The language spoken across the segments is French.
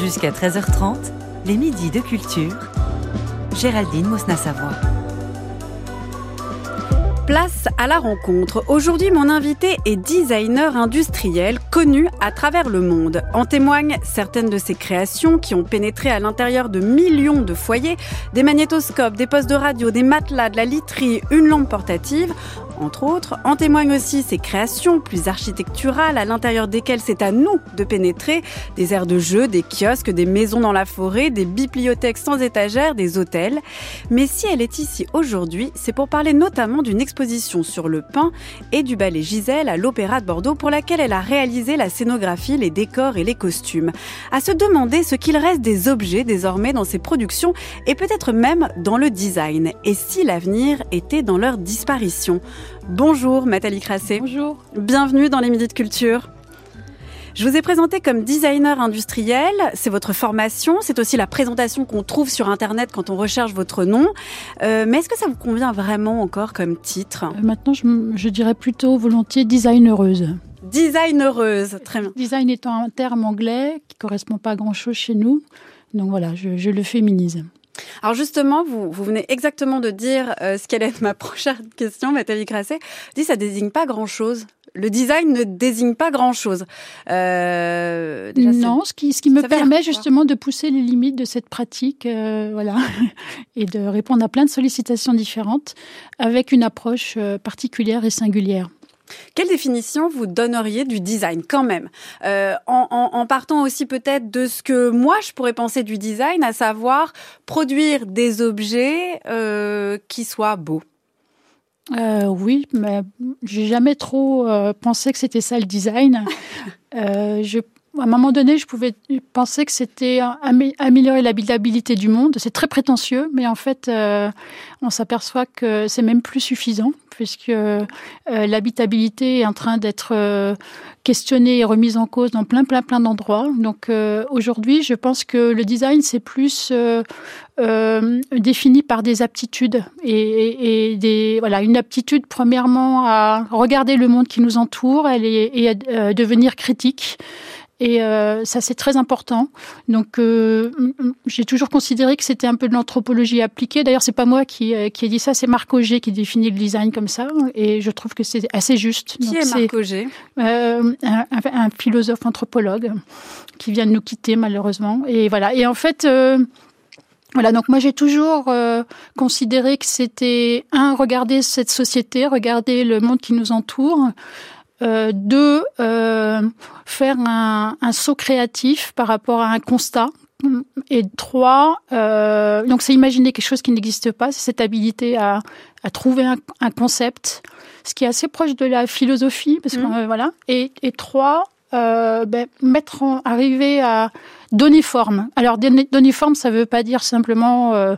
Jusqu'à 13h30, les midis de culture. Géraldine Mosna-Savoie. Place à la rencontre. Aujourd'hui, mon invité est designer industriel connu à travers le monde. En témoignent certaines de ses créations qui ont pénétré à l'intérieur de millions de foyers, des magnétoscopes, des postes de radio, des matelas, de la literie, une lampe portative entre autres. En témoignent aussi ses créations plus architecturales à l'intérieur desquelles c'est à nous de pénétrer. Des aires de jeu, des kiosques, des maisons dans la forêt, des bibliothèques sans étagères, des hôtels. Mais si elle est ici aujourd'hui, c'est pour parler notamment d'une exposition sur le pain et du ballet Gisèle à l'Opéra de Bordeaux pour laquelle elle a réalisé la scénographie, les décors et les costumes. À se demander ce qu'il reste des objets désormais dans ses productions et peut-être même dans le design. Et si l'avenir était dans leur disparition? Bonjour Nathalie Crassé. Bonjour. Bienvenue dans les Midis de Culture. Je vous ai présenté comme designer industriel, c'est votre formation, c'est aussi la présentation qu'on trouve sur Internet quand on recherche votre nom. Euh, mais est-ce que ça vous convient vraiment encore comme titre? Euh, Maintenant, je, dirais plutôt volontiers designereuse. Designereuse, très bien. Design étant un terme anglais qui correspond pas à grand-chose chez nous, donc voilà, je le féminise. Alors justement, vous, vous venez exactement de dire euh, ce qu'allait être ma prochaine question, Nathalie Grasset. Dit ça désigne pas grand-chose. Le design ne désigne pas grand-chose. Euh, non, ce qui, ce qui me permet justement de pousser les limites de cette pratique, euh, voilà, et de répondre à plein de sollicitations différentes avec une approche euh, particulière et singulière. Quelle définition vous donneriez du design quand même? Euh, en, partant aussi peut-être de ce que moi je pourrais penser du design, à savoir produire des objets euh, qui soient beaux euh, oui, mais j'ai jamais trop pensé que c'était ça le design. je à un moment donné, je pouvais penser que c'était améliorer l'habitabilité du monde. C'est très prétentieux, mais en fait, euh, on s'aperçoit que c'est même plus suffisant, puisque euh, l'habitabilité est en train d'être euh, questionnée et remise en cause dans plein, plein, plein d'endroits. Donc aujourd'hui, je pense que le design, c'est plus défini par des aptitudes et, voilà une aptitude premièrement à regarder le monde qui nous entoure, et à devenir critique. Et euh, ça, c'est très important. Donc, euh, j'ai toujours considéré que c'était un peu de l'anthropologie appliquée. D'ailleurs, c'est pas moi qui, euh, qui ai dit ça, c'est Marc Auger qui définit le design comme ça. Et je trouve que c'est assez juste. Qui est Marc Auger? un, un, philosophe anthropologue qui vient de nous quitter malheureusement. Et voilà. Et en fait. Voilà, donc moi j'ai toujours considéré que c'était un regarder cette société, regarder le monde qui nous entoure, euh, deux, euh, faire un, un, saut créatif par rapport à un constat. Et trois, euh, donc c'est imaginer quelque chose qui n'existe pas, c'est cette habilité à, à trouver un, un, concept, ce qui est assez proche de la philosophie, parce que mmh. voilà. Et, et trois, euh, ben, mettre en, arriver à donner forme. Alors donner forme, ça ne veut pas dire simplement euh,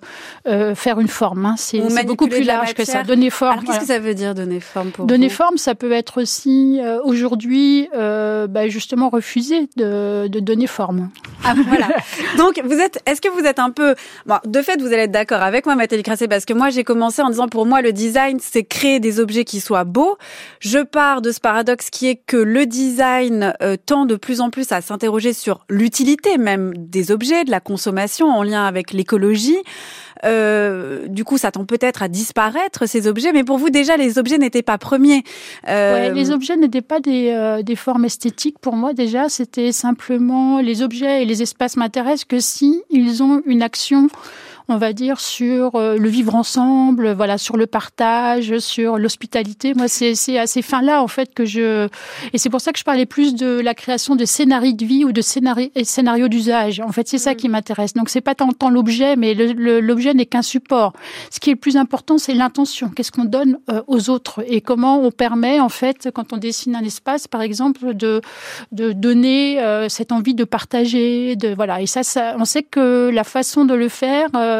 euh, faire une forme. Hein. C'est beaucoup plus large que ça. Donner forme. Qu'est-ce que ça veut dire donner forme pour Donner forme, ça peut être aussi euh, aujourd'hui, euh, bah, justement refuser de, de, donner forme. Ah voilà. Donc vous êtes, est-ce que vous êtes un peu, bon, de fait vous allez être d'accord avec moi, Mathieu Crassé, parce que moi j'ai commencé en disant pour moi le design c'est créer des objets qui soient beaux. Je pars de ce paradoxe qui est que le design tend de plus en plus à s'interroger sur l'utilité même des objets, de la consommation en lien avec l'écologie. Euh, du coup, ça tend peut-être à disparaître ces objets, mais pour vous déjà, les objets n'étaient pas premiers. Euh... les objets n'étaient pas des, euh, des, formes esthétiques pour moi. Déjà, c'était simplement les objets et les espaces m'intéressent que si ils ont une action on va dire, sur euh, le vivre ensemble, voilà, sur le partage, sur l'hospitalité. Moi, c'est à ces fins-là, en fait, que je... Et c'est pour ça que je parlais plus de la création de scénarios de vie ou de scénarios d'usage. En fait, c'est ça mm. qui m'intéresse. Donc, c'est pas tant, tant l'objet, mais l'objet n'est qu'un support. Ce qui est le plus important, c'est l'intention. Qu'est-ce qu'on donne euh, aux autres et comment on permet, en fait, quand on dessine un espace, par exemple, de, de donner euh, cette envie de partager, de voilà. Et ça, ça, on sait que la façon de le faire euh,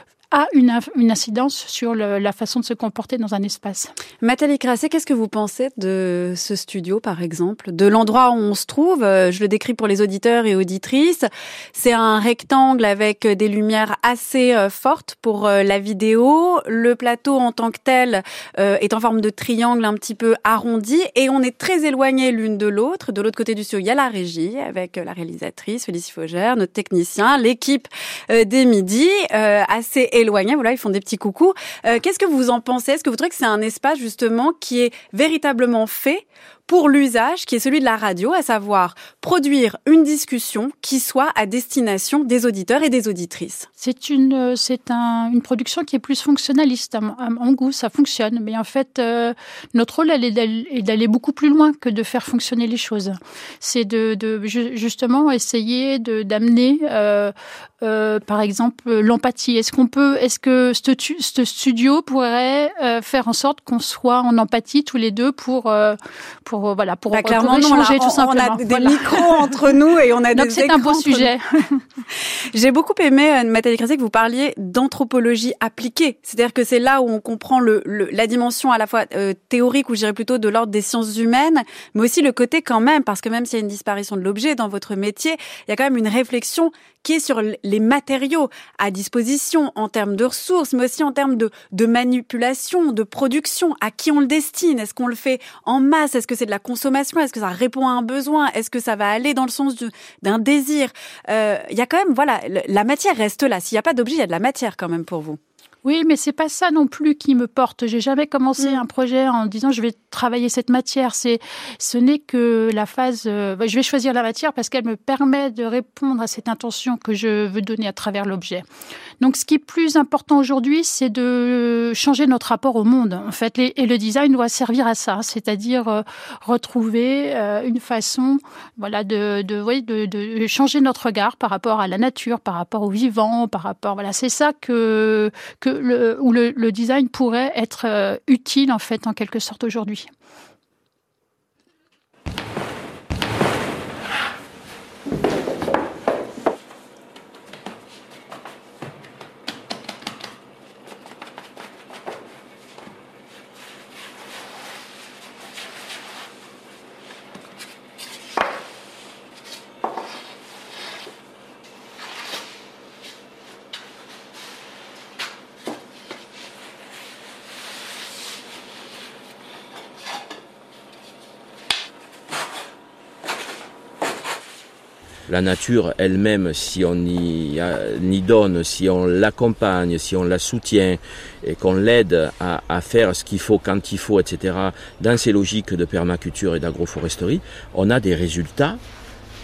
a une, une incidence sur la façon de se comporter dans un espace. Nathalie Crassé, qu'est-ce que vous pensez de ce studio, par exemple, de l'endroit où on se trouve euh, Je le décris pour les auditeurs et auditrices. C'est un rectangle avec des lumières assez euh, fortes pour euh, la vidéo. Le plateau en tant que tel est en forme de triangle un petit peu arrondi et on est très éloigné l'une de l'autre. De l'autre côté du studio, il y a la régie avec la réalisatrice Félicie Faugère, notre technicien, l'équipe des midis, assez éloignée. Voilà, ils font des petits coucous. Qu'est-ce que vous en pensez? Est-ce que vous trouvez que c'est un espace justement qui est véritablement fait pour l'usage qui est celui de la radio, à savoir produire une discussion qui soit à destination des auditeurs et des auditrices. C'est une, euh, c'est un, une production qui est plus fonctionnaliste mon, goût, ça fonctionne. Mais en fait, euh, notre rôle elle est d'aller beaucoup plus loin que de faire fonctionner les choses. C'est de, de, justement essayer d'amener, euh, par exemple, l'empathie. Est-ce qu'on peut, est-ce que ce studio pourrait faire en sorte qu'on soit en empathie tous les deux pour pour pour voilà pour, bah, clairement, échanger tout simplement. On a des micros entre nous et on a Donc c'est un beau sujet. J'ai beaucoup aimé euh, Nathalie Cressé que vous parliez d'anthropologie appliquée, c'est-à-dire que c'est là où on comprend le, la dimension à la fois euh, théorique ou je dirais plutôt de l'ordre des sciences humaines, mais aussi le côté quand même parce que même s'il y a une disparition de l'objet dans votre métier, il y a quand même une réflexion qui est sur les matériaux à disposition en termes de ressources, mais aussi en termes de, de manipulation, de production. À qui on le destine? Est-ce qu'on le fait en masse? Est-ce que c'est de la consommation? Est-ce que ça répond à un besoin? Est-ce que ça va aller dans le sens d'un désir? Euh, Il y a quand même, voilà, la matière reste là. S'il n'y a pas d'objet, il y a de la matière quand même pour vous. Oui, mais c'est pas ça non plus qui me porte. J'ai jamais commencé mm. un projet en disant je vais travailler cette matière. C'est, ce n'est que la phase. Euh, je vais choisir la matière parce qu'elle me permet de répondre à cette intention que je veux donner à travers l'objet. Donc, ce qui est plus important aujourd'hui, c'est de changer notre rapport au monde. En fait, et le design doit servir à ça, c'est-à-dire euh, retrouver euh, une façon, voilà, de, de, oui, de, de changer notre regard par rapport à la nature, par rapport au vivant, par rapport, voilà, c'est ça que que le, où le, le design pourrait être euh, utile en fait en quelque sorte aujourd'hui. La nature elle-même, si on y, donne, si on l'accompagne, si on la soutient et qu'on l'aide à, faire ce qu'il faut quand il faut, etc., dans ces logiques de permaculture et d'agroforesterie, on a des résultats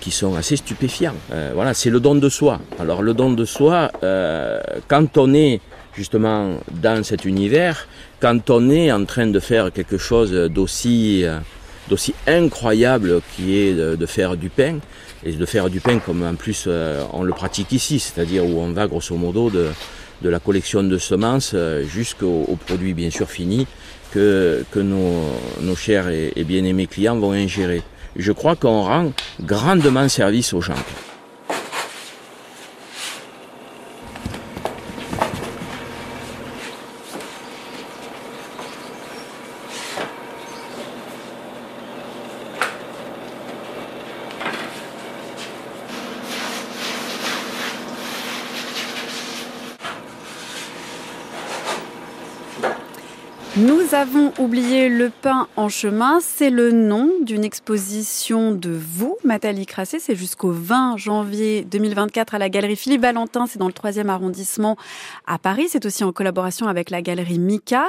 qui sont assez stupéfiants. Euh, voilà, c'est le don de soi. Alors le don de soi, euh, quand on est justement dans cet univers, quand on est en train de faire quelque chose d'aussi d'aussi incroyable qui est de faire du pain, et de faire du pain comme en plus euh, on le pratique ici, c'est-à-dire où on va grosso modo de, de la collection de semences euh, jusqu'au produit bien sûr fini que, que nos, nos chers et, et bien-aimés clients vont ingérer. Je crois qu'on rend grandement service aux gens. Nous avons oublié le pain en chemin. C'est le nom d'une exposition de vous, Nathalie Crassé. C'est jusqu'au 20 janvier 2024 à la galerie Philippe Valentin. C'est dans le troisième arrondissement à Paris. C'est aussi en collaboration avec la galerie Mika.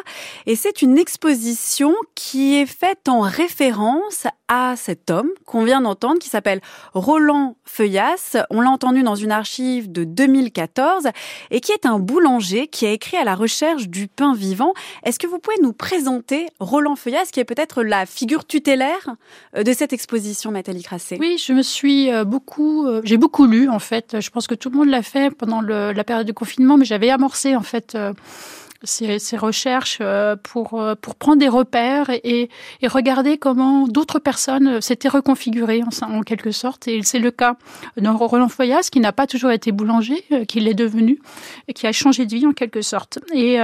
Et c'est une exposition qui est faite en référence à cet homme qu'on vient d'entendre, qui s'appelle Roland Feuillas. On l'a entendu dans une archive de 2014 et qui est un boulanger qui a écrit à la recherche du pain vivant. Est-ce que vous pouvez nous présenter Roland Feuillas, qui est peut-être la figure tutélaire euh, de cette exposition, Nathalie Crassé Oui, je me suis euh, beaucoup, euh, j'ai beaucoup lu en fait. Je pense que tout le monde l'a fait pendant la période de confinement, mais j'avais amorcé en fait ces, recherches pour, pour prendre des repères et, regarder comment d'autres personnes s'étaient reconfigurées en, en, quelque sorte. Et c'est le cas de Roland Foyas, qui n'a pas toujours été boulanger, qui l'est devenu, et qui a changé de vie en quelque sorte. Et,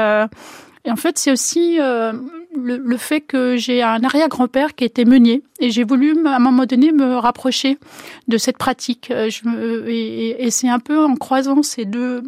et en fait, c'est aussi euh, le, le, fait que j'ai un arrière-grand-père qui était meunier et j'ai voulu à un moment donné me rapprocher de cette pratique. Euh, je et, et c'est un peu en croisant ces deux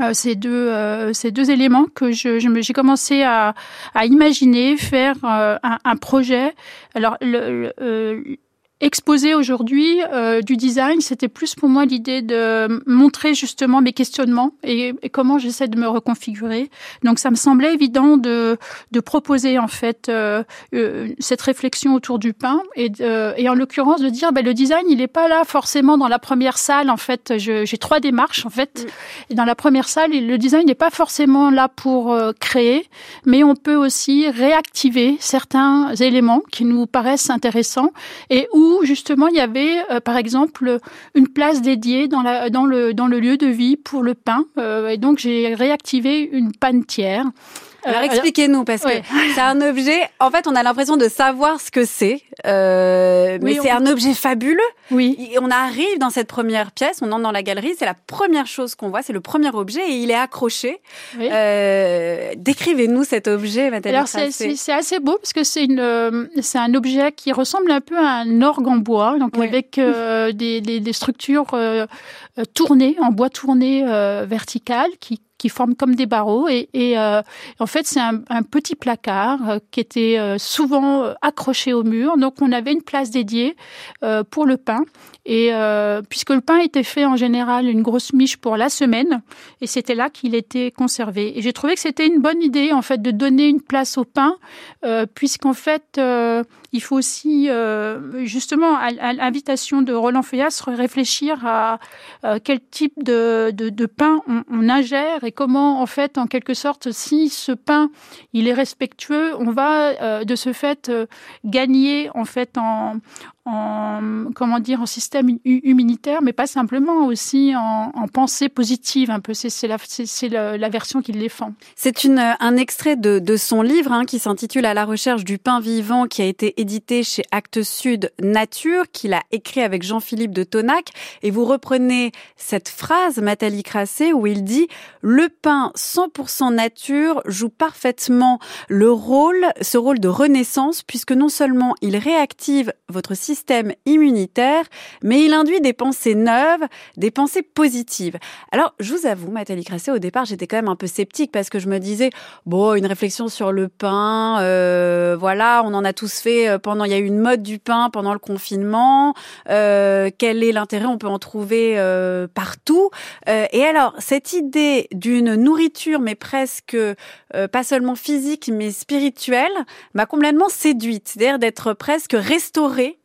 euh, ces deux euh, ces deux éléments que je, j'ai commencé à, à imaginer faire euh, un, un, projet alors le, le exposer aujourd'hui euh, du design, c'était plus pour moi l'idée de montrer justement mes questionnements et, et comment j'essaie de me reconfigurer. Donc ça me semblait évident de, de proposer en fait euh, euh, cette réflexion autour du pain et, de, et en l'occurrence de dire ben, le design il n'est pas là forcément dans la première salle. En fait, j'ai trois démarches en fait. Et dans la première salle, le design n'est pas forcément là pour euh, créer, mais on peut aussi réactiver certains éléments qui nous paraissent intéressants et où justement il y avait euh, par exemple une place dédiée dans, le lieu de vie pour le pain. Euh, et donc j'ai réactivé une panetière alors expliquez-nous parce que c'est un objet. En fait, on a l'impression de savoir ce que c'est, euh, mais c'est un objet fabuleux. Oui. Et on arrive dans cette première pièce, on entre dans la galerie, c'est la première chose qu'on voit, c'est le premier objet et il est accroché. Oui. Euh, Décrivez-nous cet objet, Nathalie. Alors c'est assez beau parce que c'est une, euh, c'est un objet qui ressemble un peu à un orgue en bois, donc avec euh, des, des, des, structures euh, tournées en bois tourné euh, vertical qui qui forment comme des barreaux. Et, et euh, en fait, c'est un, petit placard euh, qui était euh, souvent euh, accroché au mur. Donc, on avait une place dédiée pour le pain. Et euh, puisque le pain était fait en général une grosse miche pour la semaine, et c'était là qu'il était conservé. Et j'ai trouvé que c'était une bonne idée en fait de donner une place au pain, euh, puisqu'en fait euh, il faut aussi euh, justement à, l'invitation de Roland Feuillas réfléchir à euh, quel type de, pain on, on ingère et comment en fait en quelque sorte si ce pain il est respectueux, on va euh, de ce fait gagner en fait en, en comment dire en système immunitaire, mais pas simplement aussi en, en pensée positive. Un peu, c'est la, version qu'il défend. C'est un extrait de, de son livre hein, qui s'intitule À la recherche du pain vivant, qui a été édité chez Actes Sud Nature, qu'il a écrit avec Jean-Philippe de Tonac. Et vous reprenez cette phrase, Nathalie Crassé, où il dit le pain 100% nature joue parfaitement le rôle, ce rôle de renaissance, puisque non seulement il réactive votre système immunitaire, mais il induit des pensées neuves, des pensées positives. Alors, je vous avoue, Nathalie Crassé, au départ, j'étais quand même un peu sceptique parce que je me disais, bon, une réflexion sur le pain, euh, voilà, on en a tous fait euh, pendant, il y a eu une mode du pain pendant le confinement, euh, quel est l'intérêt, on peut en trouver euh, partout. Euh, et alors, cette idée d'une nourriture, mais presque euh, pas seulement physique, mais spirituelle, m'a complètement séduite, c'est-à-dire d'être presque restaurée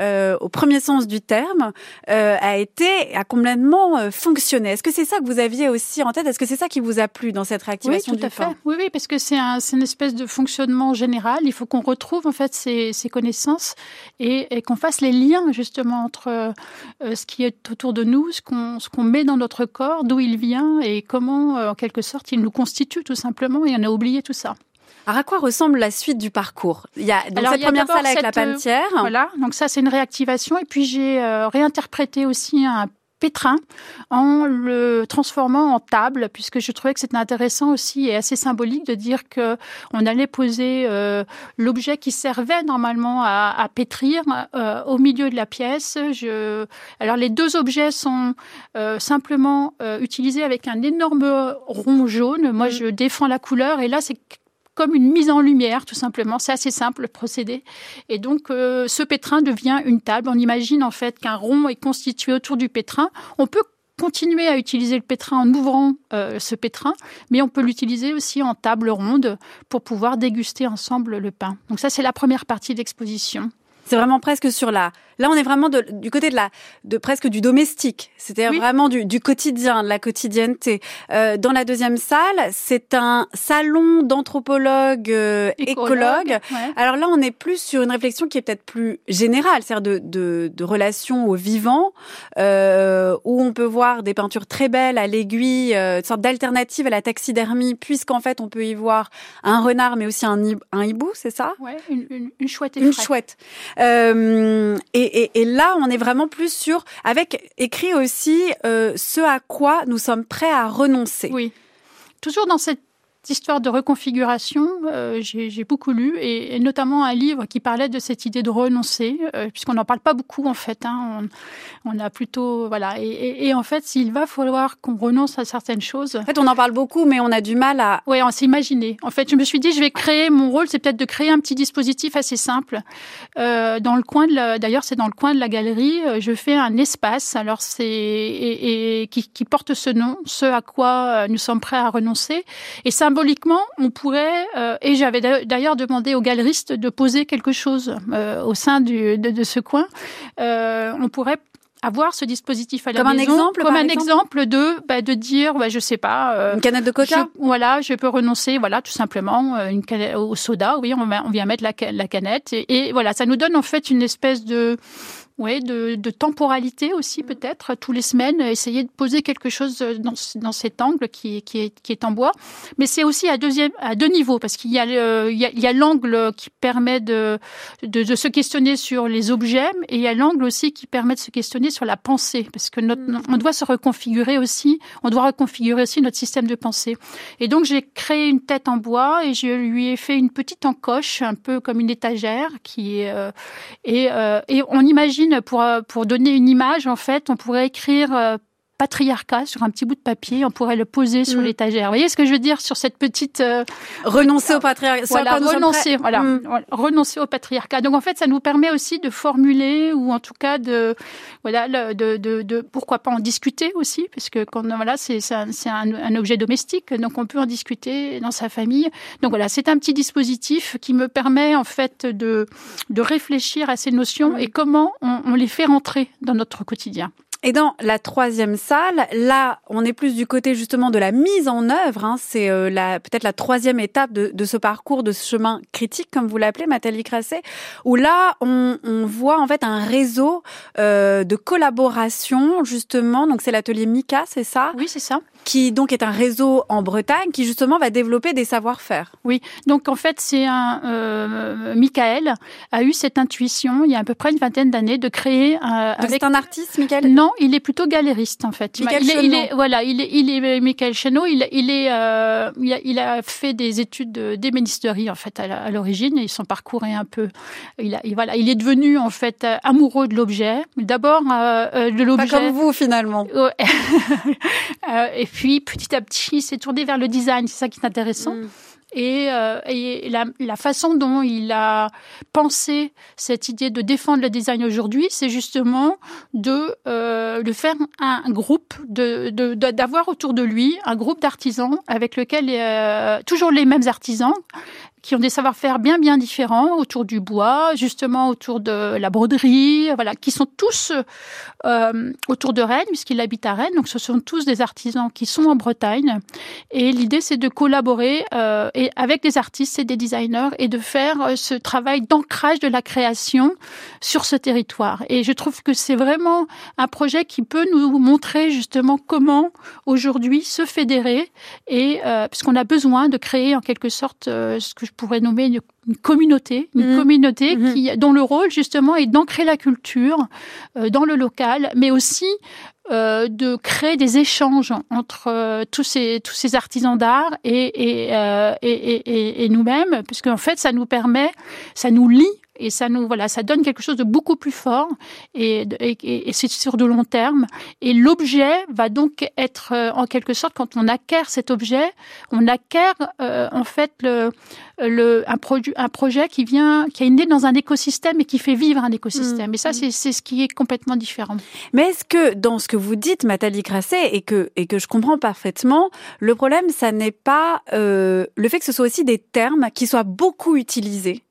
euh, au premier sens du terme, euh, a été, a complètement euh, fonctionné. Est-ce que c'est ça que vous aviez aussi en tête? Est-ce que c'est ça qui vous a plu dans cette réactivation oui, tout du à fait. Oui, oui, parce que c'est un, une espèce de fonctionnement général. Il faut qu'on retrouve en fait ces, ces connaissances et, et qu'on fasse les liens justement entre euh, ce qui est autour de nous, ce qu'on ce qu'on met dans notre corps, d'où il vient et comment, euh, en quelque sorte, il nous constitue tout simplement. Et on a oublié tout ça. Alors à quoi ressemble la suite du parcours? Il y a donc Alors, cette première salle avec cette, la panetière. Voilà, donc ça c'est une réactivation et puis j'ai euh, réinterprété aussi un pétrin en le transformant en table puisque je trouvais que c'était intéressant aussi et assez symbolique de dire que on allait poser euh, l'objet qui servait normalement à, à pétrir euh, au milieu de la pièce. Je... Alors les deux objets sont euh, simplement euh, utilisés avec un énorme rond jaune. Moi, mmh. je défends la couleur et là c'est comme une mise en lumière, tout simplement. C'est assez simple le procédé. Et donc, euh, ce pétrin devient une table. On imagine en fait qu'un rond est constitué autour du pétrin. On peut continuer à utiliser le pétrin en ouvrant euh, ce pétrin, mais on peut l'utiliser aussi en table ronde pour pouvoir déguster ensemble le pain. Donc ça, c'est la première partie de l'exposition. C'est vraiment presque sur la. Là, on est vraiment du côté de la, de presque du domestique. C'est-à-dire vraiment du, du, quotidien, de la quotidienneté. Euh, dans la deuxième salle, c'est un salon d'anthropologues euh, écologues. Alors là, on est plus sur une réflexion qui est peut-être plus générale, c'est-à-dire de, de, de, relations au vivant, euh, où on peut voir des peintures très belles à l'aiguille, euh, une sorte d'alternative à la taxidermie, puisqu'en fait, on peut y voir un renard, mais aussi un, un hibou, c'est ça? Ouais, une, une, une chouette. Une chouette. Euh, et, là, on est vraiment plus sur, avec écrit aussi euh, ce à quoi nous sommes prêts à renoncer. Oui. Toujours dans cette histoire de reconfiguration, euh, j'ai beaucoup lu, et, notamment un livre qui parlait de cette idée de renoncer, euh, puisqu'on n'en parle pas beaucoup en fait. Hein, on, a plutôt voilà, et, en fait, s'il va falloir qu'on renonce à certaines choses. En fait, on en parle beaucoup, mais on a du mal à. Oui, on s'est imaginé. En fait, je me suis dit, je vais créer mon rôle, c'est peut-être de créer un petit dispositif assez simple. Euh, dans le coin de, d'ailleurs, c'est dans le coin de la galerie. Je fais un espace. Alors c'est et, qui, qui porte ce nom, ce à quoi nous sommes prêts à renoncer, et ça symboliquement, on pourrait, euh, et j'avais d'ailleurs demandé aux galeristes de poser quelque chose euh, au sein du, de, ce coin, euh, on pourrait avoir ce dispositif à la comme maison, un exemple, comme un exemple, de bah, de dire bah, je sais pas une canette de coca voilà je peux renoncer voilà tout simplement une canette, au soda oui on, on vient mettre la, la canette et, et, voilà ça nous donne en fait une espèce de oui, de, de, temporalité aussi peut-être, tous les semaines, essayer de poser quelque chose dans, dans cet angle qui, qui, est, qui est en bois. Mais c'est aussi à, deuxième, à deux niveaux, parce qu'il y a l'angle qui permet de, de, de, se questionner sur les objets, et il y a l'angle aussi qui permet de se questionner sur la pensée, parce que notre, mm. on doit se reconfigurer aussi, on doit reconfigurer aussi notre système de pensée. Et donc j'ai créé une tête en bois et je lui ai fait une petite encoche, un peu comme une étagère, qui est, euh, et, euh, et on imagine pour, euh, pour donner une image, en fait, on pourrait écrire euh, patriarcat sur un petit bout de papier, on pourrait le poser sur mm. l'étagère. Vous voyez ce que je veux dire sur cette petite euh, renoncer au patriarcat. Voilà, renoncer, voilà, mm. renoncer au patriarcat. Donc en fait, ça nous permet aussi de formuler ou en tout cas de voilà de, de, de pourquoi pas en discuter aussi, parce que quand voilà c'est c'est un, un, objet domestique, donc on peut en discuter dans sa famille. Donc voilà, c'est un petit dispositif qui me permet en fait de de réfléchir à ces notions mm. et comment on, on les fait rentrer dans notre quotidien. Et dans la troisième salle, là, on est plus du côté justement de la mise en œuvre. Hein. C'est euh, peut-être la troisième étape de, de, ce parcours, de ce chemin critique, comme vous l'appelez, Nathalie Crasset, où là, on, on, voit en fait un réseau euh, de collaboration, justement. Donc c'est l'atelier Mika, c'est ça? Oui, c'est ça qui donc est un réseau en Bretagne qui justement va développer des savoir-faire. Oui, donc en fait c'est un euh, Michael a eu cette intuition il y a à peu près une vingtaine d'années de créer. Euh, C'est un artiste, Michael? Non, il est plutôt galériste en fait. Michael il, est, il est, voilà, il est, il est Michael Chenot. Il, il est, euh, il, a, il, a, fait des études d'ébénisterie en fait à l'origine et son parcours est un peu. Il a, voilà, il est devenu en fait amoureux de l'objet. D'abord euh, euh de l'objet. Pas comme vous finalement. Euh, et puis petit à petit, il s'est tourné vers le design. C'est ça qui est intéressant. Mm. Et, euh, et la, la, façon dont il a pensé cette idée de défendre le design aujourd'hui, c'est justement de, euh, faire un groupe, de d'avoir de, autour de lui un groupe d'artisans avec lequel euh, toujours les mêmes artisans qui ont des savoir-faire bien bien différents autour du bois, justement autour de la broderie, voilà, qui sont tous euh, autour de Rennes puisqu'il habite à Rennes. Donc ce sont tous des artisans qui sont en Bretagne. Et l'idée c'est de collaborer euh, et avec des artistes et des designers et de faire euh, ce travail d'ancrage de la création sur ce territoire. Et je trouve que c'est vraiment un projet qui peut nous montrer justement comment aujourd'hui se fédérer et euh, puisqu'on a besoin de créer en quelque sorte ce que je pourrais nommer une, communauté, une mmh. communauté mmh. qui, dont le rôle justement est d'ancrer la culture euh, dans le local, mais aussi euh, de créer des échanges entre euh, tous ces tous ces artisans d'art et et, et, et, et nous-mêmes, puisque en fait ça nous permet, ça nous lie et ça nous voilà ça donne quelque chose de beaucoup plus fort et, et, et c'est sur de long terme. Et l'objet va donc être euh, en quelque sorte quand on acquiert cet objet on acquiert euh, en fait le, le un produit un projet qui vient qui est né dans un écosystème et qui fait vivre un écosystème. Mmh. et ça c'est c'est ce qui est complètement différent. Mais est-ce que dans ce que vous dites Nathalie Grasset et que et que je comprends parfaitement le problème ça n'est pas euh, le fait que ce soit aussi des termes qui soient beaucoup utilisés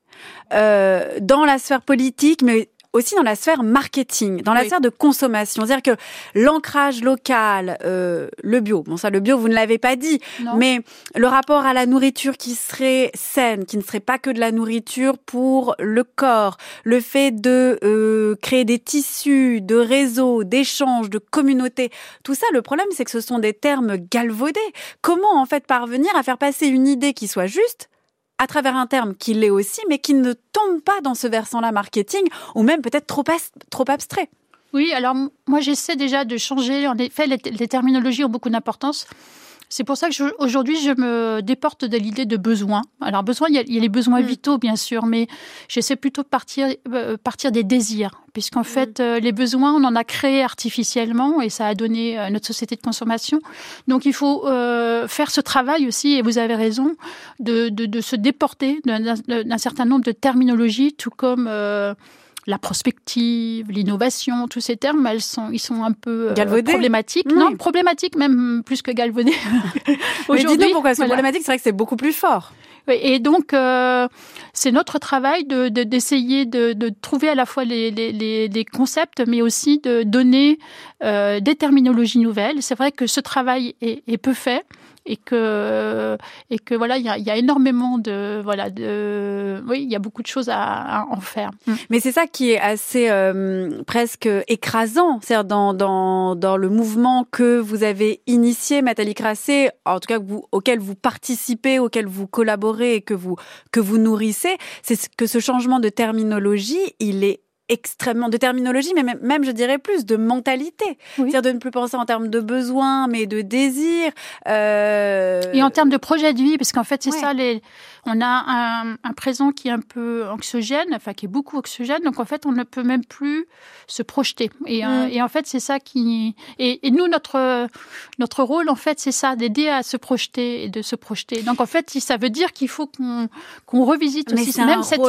euh, dans la sphère politique, mais aussi dans la sphère marketing, dans la sphère de consommation. C'est-à-dire que l'ancrage local, euh, le bio, bon ça le bio vous ne l'avez pas dit, mais le rapport à la nourriture qui serait saine, qui ne serait pas que de la nourriture pour le corps, le fait de euh, créer des tissus, de réseaux, d'échanges, de communautés, tout ça, le problème c'est que ce sont des termes galvaudés. Comment en fait parvenir à faire passer une idée qui soit juste à travers un terme qui l'est aussi, mais qui ne tombe pas dans ce versant-là marketing, ou même peut-être trop, abstrait. Oui, alors moi j'essaie déjà de changer. En effet, les terminologies ont beaucoup d'importance. C'est pour ça que aujourd'hui, je me déporte de l'idée de besoin. Alors, besoin, il y, a, les besoins mm. vitaux, bien sûr, mais j'essaie plutôt de partir, euh, partir des désirs, puisqu'en mm. fait, euh, les besoins, on en a créé artificiellement et ça a donné euh, notre société de consommation. Donc, il faut faire ce travail aussi, et vous avez raison, de, de, de se déporter d'un certain nombre de terminologies, tout comme la prospective, l'innovation, tous ces termes, elles sont, ils sont un peu euh, problématiques. Non, problématiques même plus que galvaudés. Aujourd'hui, pourquoi c'est problématique C'est vrai que c'est beaucoup plus fort. Et donc, euh, c'est notre travail d'essayer de, de, trouver à la fois les, les, concepts, mais aussi de donner euh, des terminologies nouvelles. C'est vrai que ce travail est, est peu fait et que et que voilà il y a, énormément de voilà de oui il y a beaucoup de choses à, en faire. Mm. Mais c'est ça qui est assez euh, presque écrasant, c'est-à-dire dans, dans dans le mouvement que vous avez initié, Nathalie Crassé, en tout cas auquel vous participez, auquel vous collaborez et que vous que vous nourrissez, c'est que ce changement de terminologie, il est extrêmement de terminologie, mais même, je dirais plus de mentalité. C'est-à-dire de ne plus penser en termes de besoins, mais de désirs. Euh... Et en termes de projet de vie, parce qu'en fait, c'est ça, les... on a un, un, présent qui est un peu anxiogène, enfin qui est beaucoup anxiogène, donc en fait, on ne peut même plus se projeter. Et, euh, mm. et en fait, c'est ça qui... Et, et, nous, notre, notre rôle, en fait, c'est ça, d'aider à se projeter et de se projeter. Donc en fait, ça veut dire qu'il faut qu'on qu'on revisite mais aussi même cette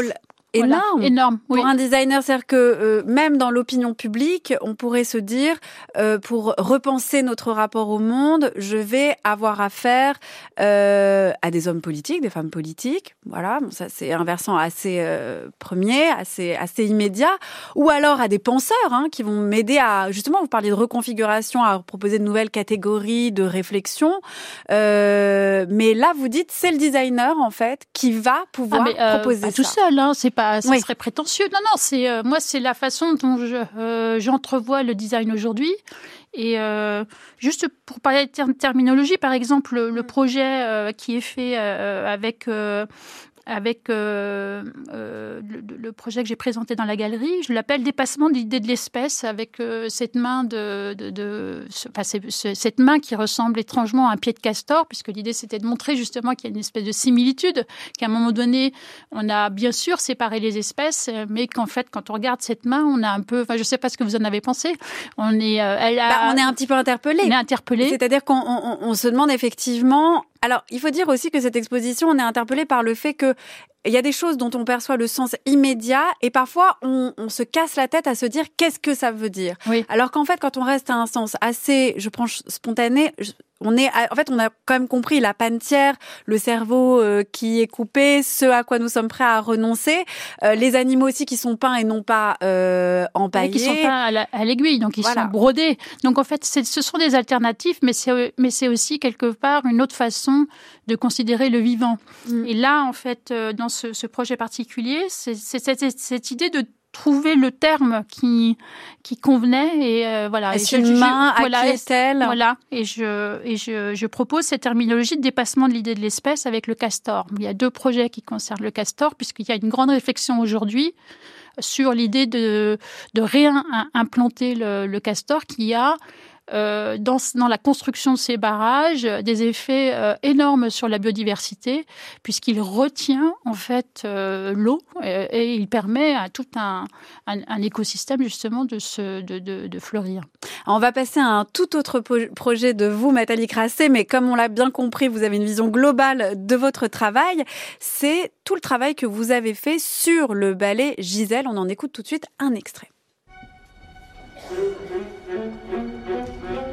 énorme. énorme Pour un designer, c'est-à-dire que euh, même dans l'opinion publique, on pourrait se dire, euh, pour repenser notre rapport au monde, je vais avoir affaire euh, à des hommes politiques, des femmes politiques. Voilà, bon, ça c'est un versant assez euh, premier, assez assez immédiat, ou alors à des penseurs hein, qui vont m'aider à justement, vous parliez de reconfiguration, à proposer de nouvelles catégories de réflexion. mais là, vous dites, c'est le designer en fait qui va pouvoir ah, proposer pas ça. tout seul, hein, c'est ça serait prétentieux. Non, non, c'est euh, moi, c'est la façon dont euh, j'entrevois le design aujourd'hui. Et euh, juste pour parler de terminologie, par exemple, le, le projet qui est fait avec avec euh, euh, le, projet que j'ai présenté dans la galerie. Je l'appelle dépassement d'idée de l'espèce avec euh, cette main de, de, enfin, cette main qui ressemble étrangement à un pied de castor, puisque l'idée c'était de montrer justement qu'il y a une espèce de similitude, qu'à un moment donné, on a bien sûr séparé les espèces, mais qu'en fait, quand on regarde cette main, on a un peu, enfin, je sais pas ce que vous en avez pensé, on est, elle a, bah, on est un petit peu interpellé. On est interpellé. C'est-à-dire qu'on on se demande effectivement alors, il faut dire aussi que cette exposition, on est interpellé par le fait que il y a des choses dont on perçoit le sens immédiat et parfois on, on se casse la tête à se dire qu'est-ce que ça veut dire. Oui. Alors qu'en fait, quand on reste à un sens assez, je prends spontané, on est, en fait, on a quand même compris la pantière, le cerveau euh, qui est coupé, ce à quoi nous sommes prêts à renoncer, euh, les animaux aussi qui sont peints et non pas euh, empaillés. qui sont peints à l'aiguille, donc ils sont brodés. Donc en fait, ce sont des alternatives, mais c'est mais c'est aussi quelque part une autre façon de considérer le vivant. Mm. Et là, en fait, dans ce, ce projet particulier, c'est cette, cette idée de trouver le terme qui qui convenait et euh, voilà. Est-ce une main à voilà, est-elle Voilà. Et je et je, je propose cette terminologie de dépassement de l'idée de l'espèce avec le castor. Il y a deux projets qui concernent le castor puisqu'il y a une grande réflexion aujourd'hui sur l'idée de de réimplanter le, le castor qui a euh, dans, la construction de ces barrages des effets euh, énormes sur la biodiversité, puisqu'il retient en fait euh, l'eau et, il permet à tout un, écosystème justement de, fleurir. on va passer à un tout autre projet de vous, Nathalie Crassé, mais comme on l'a bien compris, vous avez une vision globale de votre travail. C'est tout le travail que vous avez fait sur le ballet Gisèle. On en écoute tout de suite un extrait. Thank you.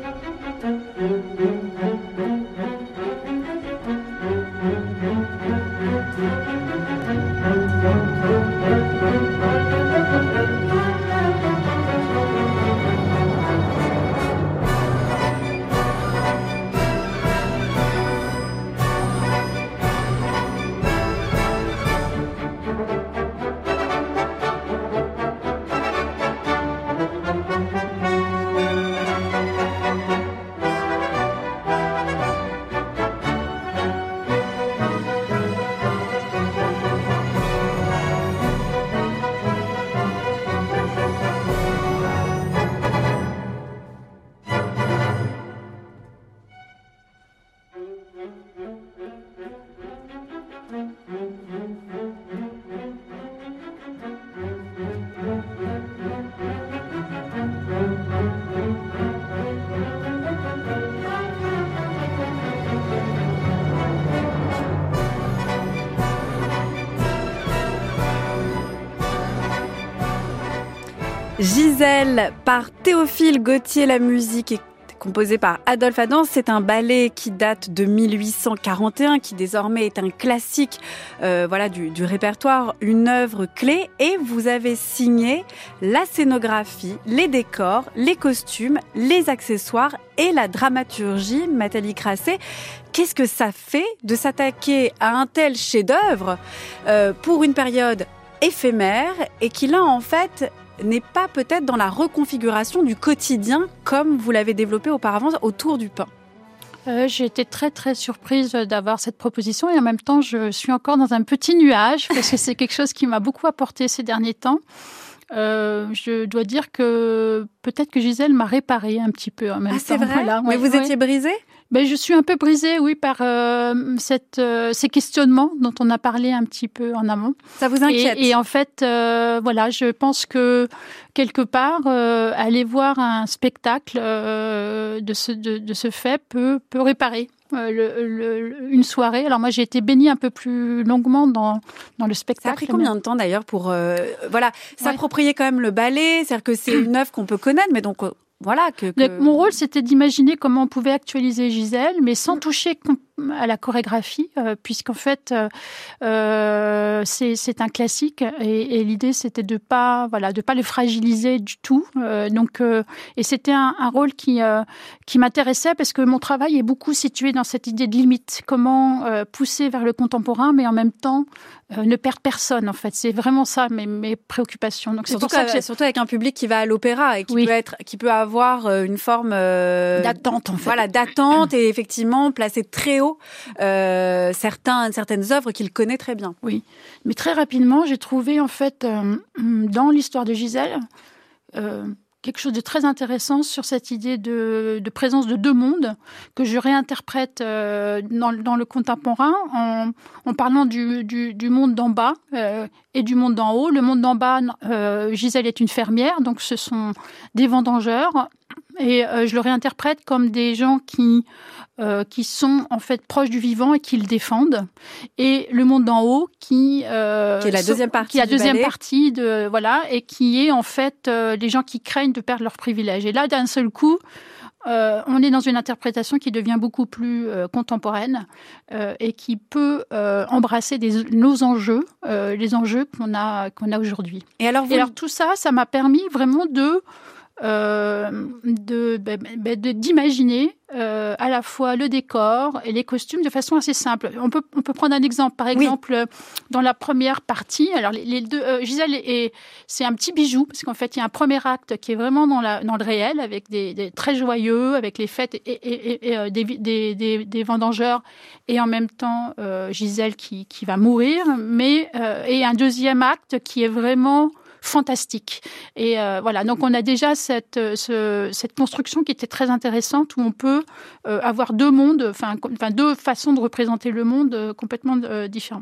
Par Théophile Gauthier, la musique est composée par Adolphe Adam. C'est un ballet qui date de 1841, qui désormais est un classique euh, voilà, du, répertoire, une œuvre clé. Et vous avez signé la scénographie, les décors, les costumes, les accessoires et la dramaturgie, Nathalie Crassé. Qu'est-ce que ça fait de s'attaquer à un tel chef-d'œuvre euh, pour une période éphémère et qui là en fait n'est pas peut-être dans la reconfiguration du quotidien comme vous l'avez développé auparavant autour du pain. Euh, j'ai été très très surprise d'avoir cette proposition et en même temps je suis encore dans un petit nuage parce que c'est quelque chose qui m'a beaucoup apporté ces derniers temps. Euh, je dois dire que peut-être que Gisèle m'a réparé un petit peu en même ah, c'est vrai? Mais vous étiez brisée? Ben, je suis un peu brisée, oui, par euh, cette, euh, ces questionnements dont on a parlé un petit peu en amont. Ça vous inquiète? Et, et en fait, euh, voilà, je pense que quelque part, euh, aller voir un spectacle de, ce, de, de, ce fait peut, peut réparer. Le, le, une soirée. Alors moi j'ai été bénie un peu plus longuement dans, dans le spectacle. Ça a pris combien de temps d'ailleurs pour voilà s'approprier quand même le ballet, c'est-à-dire que c'est une œuvre qu'on peut connaître, mais donc voilà que, que... mon rôle c'était d'imaginer comment on pouvait actualiser Gisèle mais sans toucher à la chorégraphie euh, puisqu'en fait euh, euh c'est un classique et, et l'idée c'était de pas voilà de pas le fragiliser du tout. Euh, donc euh, et c'était un, un, rôle qui qui m'intéressait parce que mon travail est beaucoup situé dans cette idée de limite. Comment pousser vers le contemporain mais en même temps ne perdre personne en fait. C'est vraiment ça mes, mes préoccupations. Donc ça que surtout avec un public qui va à l'opéra et qui oui. peut être qui peut avoir une forme d'attente en fait. voilà d'attente et effectivement placer très haut euh, certains, certaines œuvres qu'il connaît très bien. Oui, mais très rapidement, j'ai trouvé en fait euh, dans l'histoire de Gisèle euh, quelque chose de très intéressant sur cette idée de, présence de deux mondes que je réinterprète dans, le contemporain en, en parlant du, monde d'en bas et du monde d'en haut. Le monde d'en bas, Gisèle est une fermière, donc ce sont des vendangeurs et je le réinterprète comme des gens qui euh, qui sont en fait proches du vivant et qui le défendent, et le monde d'en haut qui, euh, qui est la deuxième partie, qui est la deuxième partie de voilà et qui est en fait euh, les gens qui craignent de perdre leurs privilèges. Et là, d'un seul coup. Euh, on est dans une interprétation qui devient beaucoup plus euh, contemporaine euh, et qui peut embrasser des, nos enjeux, les enjeux qu'on a qu'on a aujourd'hui. Et alors, vous... et alors tout ça, ça m'a permis vraiment de euh, de d'imaginer euh, à la fois le décor et les costumes de façon assez simple. On peut on peut prendre un exemple. Par exemple, oui. dans la première partie, alors les, les deux euh, Gisèle et c'est un petit bijou parce qu'en fait il y a un premier acte qui est vraiment dans la dans le réel avec des, des très joyeux avec les fêtes et, et, et, euh, des, des, des, des vendangeurs et en même temps euh, Gisèle qui qui va mourir, mais euh, et un deuxième acte qui est vraiment fantastique. Et euh, voilà, donc on a déjà cette, euh, ce, cette construction qui était très intéressante où on peut euh, avoir deux mondes, enfin, deux façons de représenter le monde complètement différents.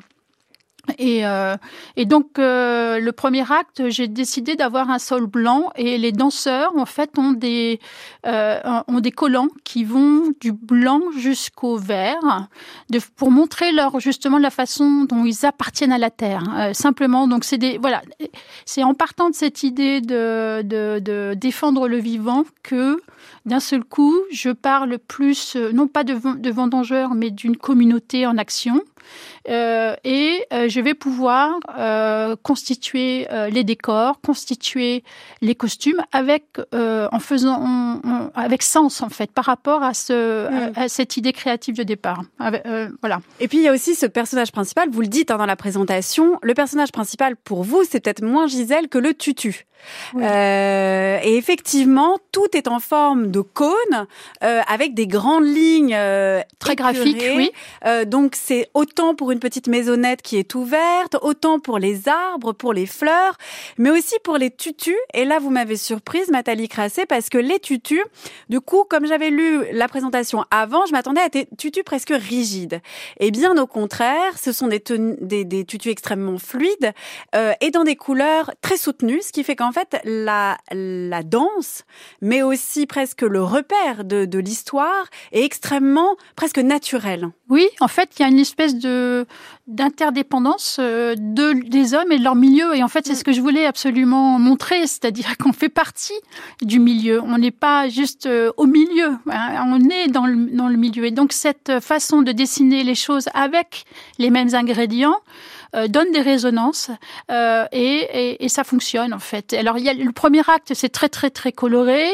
Et, euh, et donc euh, le premier acte, j'ai décidé d'avoir un sol blanc et les danseurs en fait ont des euh, ont des collants qui vont du blanc jusqu'au vert, de, pour montrer leur justement la façon dont ils appartiennent à la terre. Euh, simplement, donc c'est des voilà, c'est en partant de cette idée de, de, de défendre le vivant que d'un seul coup, je parle plus non pas de, de vendangeurs, mais d'une communauté en action euh, et euh, je vais pouvoir euh, constituer euh, les décors, constituer les costumes avec euh, en faisant on, on, avec sens en fait par rapport à ce à, à, cette idée créative de départ. Avec, voilà. Et puis il y a aussi ce personnage principal. Vous le dites hein, dans la présentation. Le personnage principal pour vous, c'est peut-être moins Gisèle que le tutu. Oui. Euh, et effectivement, tout est en forme de cône euh, avec des grandes lignes euh, très graphiques. Oui. donc c'est autant pour une petite maisonnette qui est ouverte, autant pour les arbres, pour les fleurs, mais aussi pour les tutus. Et là, vous m'avez surprise, Nathalie Crassé, parce que les tutus, du coup, comme j'avais lu la présentation avant, je m'attendais à des tutus presque rigides. Et bien au contraire, ce sont des, des, des tutus extrêmement fluides et dans des couleurs très soutenues, ce qui fait qu'en fait, la, la danse, mais aussi presque le repère de, de l'histoire, est extrêmement presque naturel. Oui, en fait, il y a une espèce de d'interdépendance euh, de des hommes et de leur milieu. Et en fait, c'est mm. ce que je voulais absolument montrer, c'est-à-dire qu'on fait partie du milieu. On n'est pas juste euh, au milieu, hein. on est dans le, dans le milieu. Et donc cette façon de dessiner les choses avec les mêmes ingrédients euh, donne des résonances euh, et, et, et, ça fonctionne en fait. Alors il y a le premier acte, c'est très très très coloré.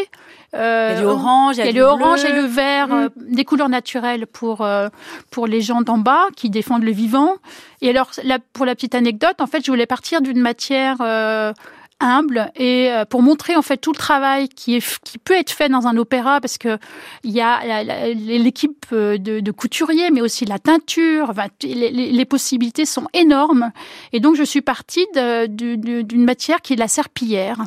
Euh, il y a du orange, il y a, le orange et le vert, mm. euh, des couleurs naturelles pour euh, pour les gens d'en bas qui défendent le vivant. Et alors, là, pour la petite anecdote, en fait, je voulais partir d'une matière humble et euh, pour montrer en fait tout le travail qui est qui peut être fait dans un opéra parce que il y a l'équipe euh, de, de, couturiers mais aussi la teinture enfin, les, les, possibilités sont énormes. Et donc je suis partie d'une matière qui est la serpillière.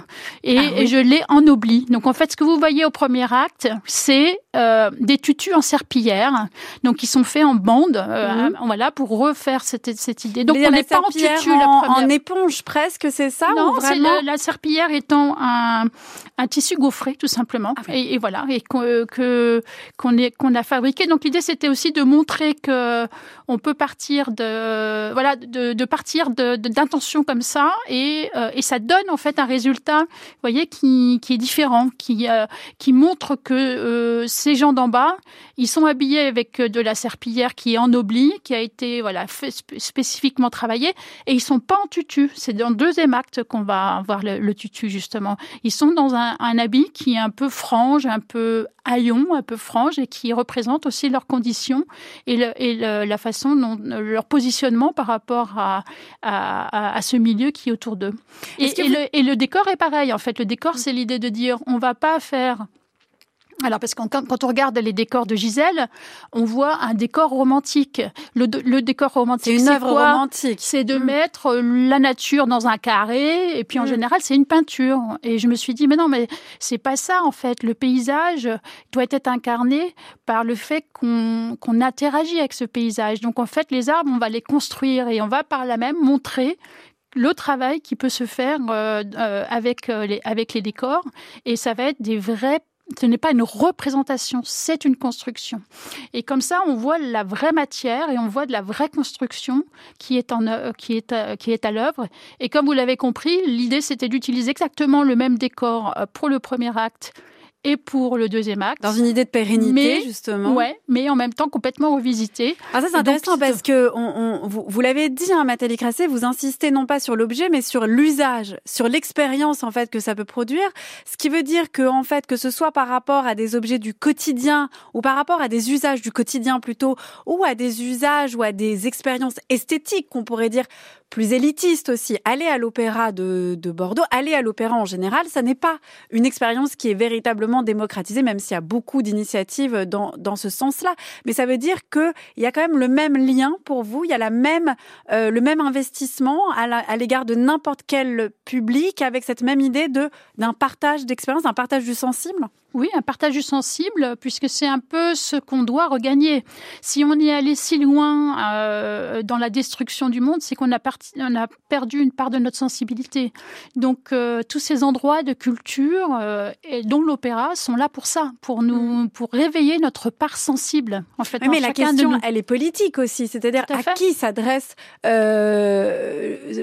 Et, ah et je l'ai ennoblie. Donc en fait ce que vous voyez au premier acte c'est euh, des tutus en serpillière donc qui sont faits en bande euh, mhm. voilà pour refaire cette, cette idée. Donc on n'est pas en tutu en, en éponge presque c'est ça non, ou vraiment la serpillière étant un, un tissu gaufré, tout simplement. Ah et, voilà, et qu'on a fabriqué. Donc l'idée, c'était aussi de montrer que on peut partir de, voilà, de, de partir d'intentions de, comme ça, et, euh, et ça donne en fait un résultat, vous voyez, qui, qui est différent, qui, euh, qui montre que euh, ces gens d'en bas, ils sont habillés avec de la serpillière qui est ennoblie, qui a été voilà fait spécifiquement travaillée, et ils sont pas en tutu. C'est dans le deuxième acte qu'on va voir le, tutu justement. Ils sont dans un, habit qui est un peu frange, un peu haillon, un peu frange et qui représente aussi leurs conditions et, la façon dont leur positionnement par rapport à, à, ce milieu qui est autour d'eux. Et, et, le, décor est pareil en fait. Le décor, c'est l'idée de dire on va pas faire alors, parce que quand on regarde les décors de Gisèle, on voit un décor romantique. Le, décor romantique, c'est une œuvre romantique. C'est de mm. mettre la nature dans un carré, et puis en mm. général, c'est une peinture. Et je me suis dit, mais non, mais c'est pas ça en fait. Le paysage doit être incarné par le fait qu'on interagit avec ce paysage. Donc en fait, les arbres, on va les construire et on va par là même montrer le travail qui peut se faire euh, euh, avec, euh, les, avec les décors. Et ça va être des vrais ce n'est pas une représentation, c'est une construction. Et comme ça, on voit la vraie matière et on voit de la vraie construction qui est, en, euh, qui est, euh, qui est à l'œuvre. Et comme vous l'avez compris, l'idée, c'était d'utiliser exactement le même décor euh, pour le premier acte et pour le deuxième acte. Dans une idée de pérennité, justement. Ouais, mais en même temps complètement revisité. Ah, ça, c'est intéressant parce que on, on, vous, vous l'avez dit, hein, Nathalie Crassé, vous insistez non pas sur l'objet, mais sur l'usage, sur l'expérience, en fait, que ça peut produire. Ce qui veut dire que, en fait, que ce soit par rapport à des objets du quotidien ou par rapport à des usages du quotidien plutôt, ou à des usages ou à des expériences esthétiques qu'on pourrait dire plus élitiste aussi. Aller à l'opéra de, de, Bordeaux, aller à l'opéra en général, ça n'est pas une expérience qui est véritablement démocratisée, même s'il y a beaucoup d'initiatives dans, dans ce sens-là. Mais ça veut dire qu'il y a quand même le même lien pour vous, il y a la même, euh, le même investissement à l'égard de n'importe quel public avec cette même idée d'un partage d'expérience, d'un partage du sensible? Oui, un partage sensible, puisque c'est un peu ce qu'on doit regagner. Si on est allé si loin euh, dans la destruction du monde, c'est qu'on a, on a perdu une part de notre sensibilité. Donc, euh, tous ces endroits de culture, euh, et dont l'opéra, sont là pour ça, pour nous, mm. pour réveiller notre part sensible. En fait, mais la question, elle est politique aussi, c'est-à-dire à, qui s'adressent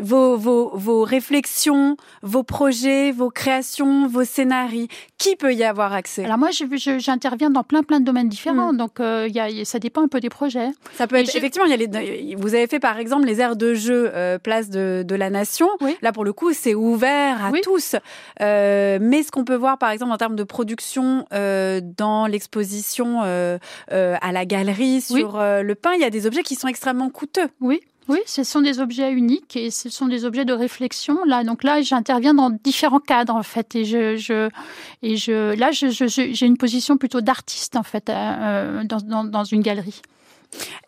vos, vos, vos réflexions, vos projets, vos créations, vos scénarios? Qui peut y avoir alors moi, j'interviens dans plein plein de domaines différents, mm. donc euh, y a, ça dépend un peu des projets. Ça peut être effectivement. Y a les, vous avez fait par exemple les aires de jeu euh, place de, de, la Nation. Là pour le coup, c'est ouvert à tous. Euh, mais ce qu'on peut voir par exemple en termes de production dans l'exposition à la galerie sur le pain, il y a des objets qui sont extrêmement coûteux. Oui. Oui, ce sont des objets uniques et ce sont des objets de réflexion. Là, donc là, j'interviens dans différents cadres en fait, et je, et je, là, j'ai une position plutôt d'artiste en fait euh, dans, dans, une galerie.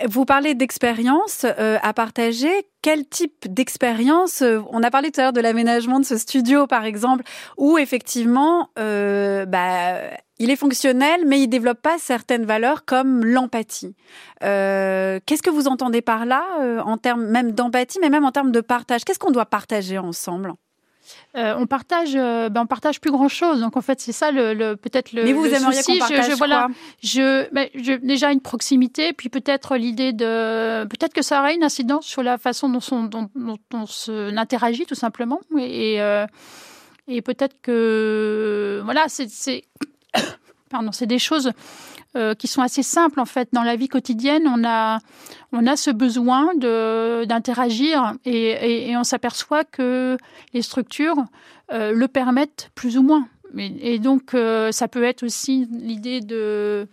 Vous parlez d'expérience euh, à partager. Quel type d'expérience euh, On a parlé tout à l'heure de l'aménagement de ce studio, par exemple, où effectivement, bah, il est fonctionnel, mais il développe pas certaines valeurs comme l'empathie. Qu'est-ce que vous entendez par là, en termes même d'empathie, mais même en termes de partage? Qu'est-ce qu'on doit partager ensemble? Euh, on partage, euh, ben on partage plus grand chose. Donc en fait, c'est ça le, peut-être le. Mais vous le aimeriez souci. qu'on partage je, je, voilà, quoi? je, ben, je, déjà une proximité, puis peut-être l'idée de, peut-être que ça aura une incidence sur la façon dont, son, dont, dont on se interagit tout simplement, et, et, euh, et peut-être que voilà, c'est, pardon, c'est des choses euh, qui sont assez simples en fait dans la vie quotidienne. On a on a ce besoin de d'interagir et, on s'aperçoit que les structures euh, le permettent plus ou moins. Et, et donc euh, ça peut être aussi l'idée de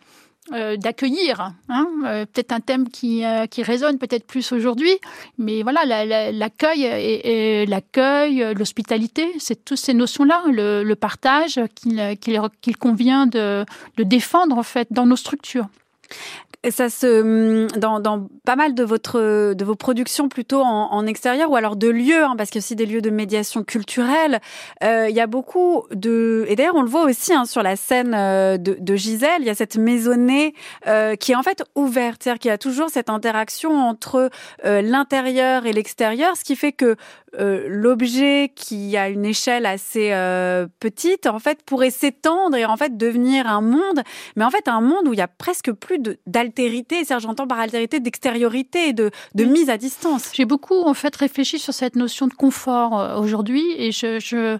euh, d'accueillir, hein, euh, peut-être un thème qui, euh, qui résonne peut-être plus aujourd'hui, mais voilà, la- la- l'accueil et, l'accueil, l'hospitalité, c'est toutes ces notions-là, le, partage qu'il qu'il convient de, de défendre en fait dans nos structures. Ça se hum, dans, dans pas mal de votre de vos productions plutôt en, en extérieur ou alors de lieux hein, parce a aussi des lieux de médiation culturelle. Euh, il y a beaucoup de et d'ailleurs on le voit aussi hein, sur la scène euh, de, de Gisèle. Il y a cette maisonnée euh, qui est en fait ouverte, c'est-à-dire qu'il y a toujours cette interaction entre euh, l'intérieur et l'extérieur, ce qui fait que euh, l'objet qui a une échelle assez petite en fait pourrait s'étendre et en fait devenir un monde mais en fait un monde où il y a presque plus de- j'entends par altérité d'extériorité de, de Oui. mise à distance. J'ai beaucoup en fait réfléchi sur cette notion de confort euh, aujourd'hui et je, je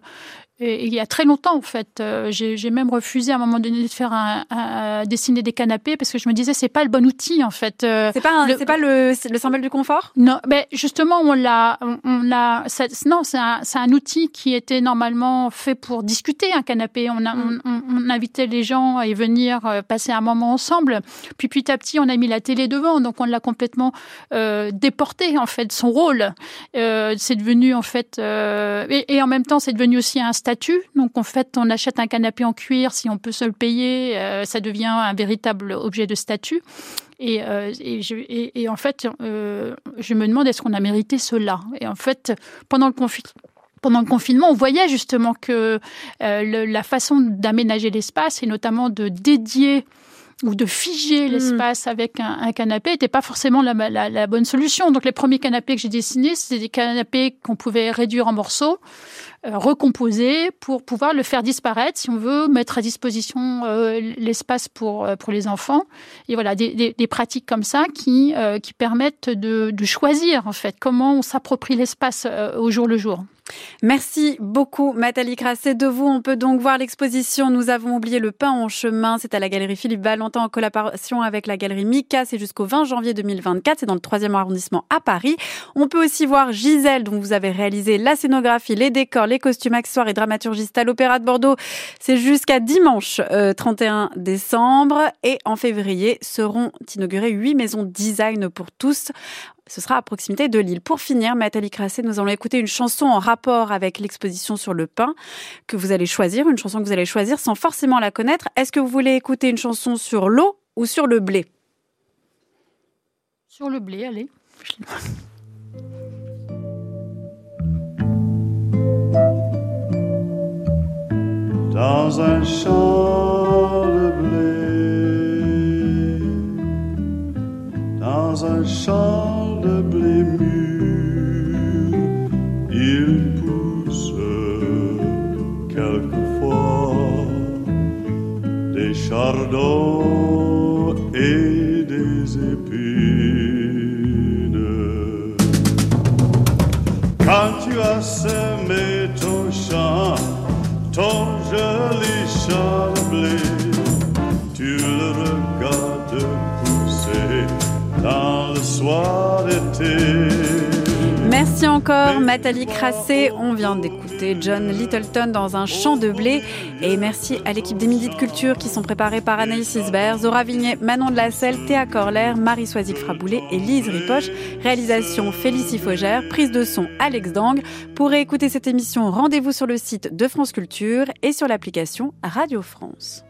et il y a très longtemps en fait, euh, j'ai même refusé à un moment donné de faire un, un- dessiner des canapés parce que je me disais c'est pas le bon outil en fait. Euh, C'est pas Le- c'est pas le, c'est le symbole du confort? Non, ben justement, on l'a, on, l'a. Non, c'est un, outil qui était normalement fait pour discuter un canapé. On, a, Mm. on, on- on invitait les gens à y venir euh, passer un moment ensemble. Puis petit à petit, on a mis la télé devant, donc on l'a complètement euh, déporté en fait son rôle. Euh, c'est devenu en fait, euh, et, et en même temps, c'est devenu aussi un statut. Donc en fait, on achète un canapé en cuir si on peut se le payer, euh, ça devient un véritable objet de statut. Et, euh, et, en fait, euh, je me demande est-ce qu'on a mérité cela? Et en fait, pendant le confinement, pendant le confinement, on voyait justement que la façon d'aménager l'espace et notamment de dédier ou de figer Mm. l'espace avec un, un canapé n'était pas forcément la, la- la bonne solution. Donc les premiers canapés que j'ai dessinés, c'était des canapés qu'on pouvait réduire en morceaux, euh, recomposer pour pouvoir le faire disparaître si on veut mettre à disposition euh, l'espace pour, euh, pour les enfants. Et voilà, des, des- des pratiques comme ça qui, euh, qui permettent de, de choisir en fait comment on s'approprie l'espace euh, au jour le jour. Merci beaucoup, Nathalie Crasset. De vous, on peut donc voir l'exposition Nous avons oublié le pain en chemin. C'est à la galerie Philippe Valentin en collaboration avec la galerie Mika. C'est jusqu'au 20 janvier 2024. C'est dans le 3e arrondissement à Paris. On peut aussi voir Gisèle, dont vous avez réalisé la scénographie, les décors, les costumes, accessoires et dramaturgistes à l'Opéra de Bordeaux. C'est jusqu'à dimanche euh, 31 décembre. Et en février seront inaugurées huit maisons design pour tous. Ce sera à proximité de Lille. Pour finir, Nathalie Crasset, nous allons écouter une chanson en rapport avec l'exposition sur le pain que vous allez choisir, une chanson que vous allez choisir sans forcément la connaître. Est-ce que vous voulez écouter une chanson sur l'eau ou sur le blé? Sur le blé, allez. dans un champ de blé, dans un champ et des épines. Quand tu as semé ton champ, ton joli champ de blé, tu le regardes pousser dans le soir d'été. Merci encore, Nathalie Crasset. On vient d'écouter John Littleton dans un champ de blé. Et merci à l'équipe des Midi de Culture qui sont préparés par Anaïs Isbert, Zora Vignet, Manon de la Selle, Théa Corler, Marie Soisic Fraboulet et Lise Ripoche. Réalisation Félicie Faugère, prise de son Alex Dang. Pour écouter cette émission, rendez-vous sur le site de France Culture et sur l'application Radio France.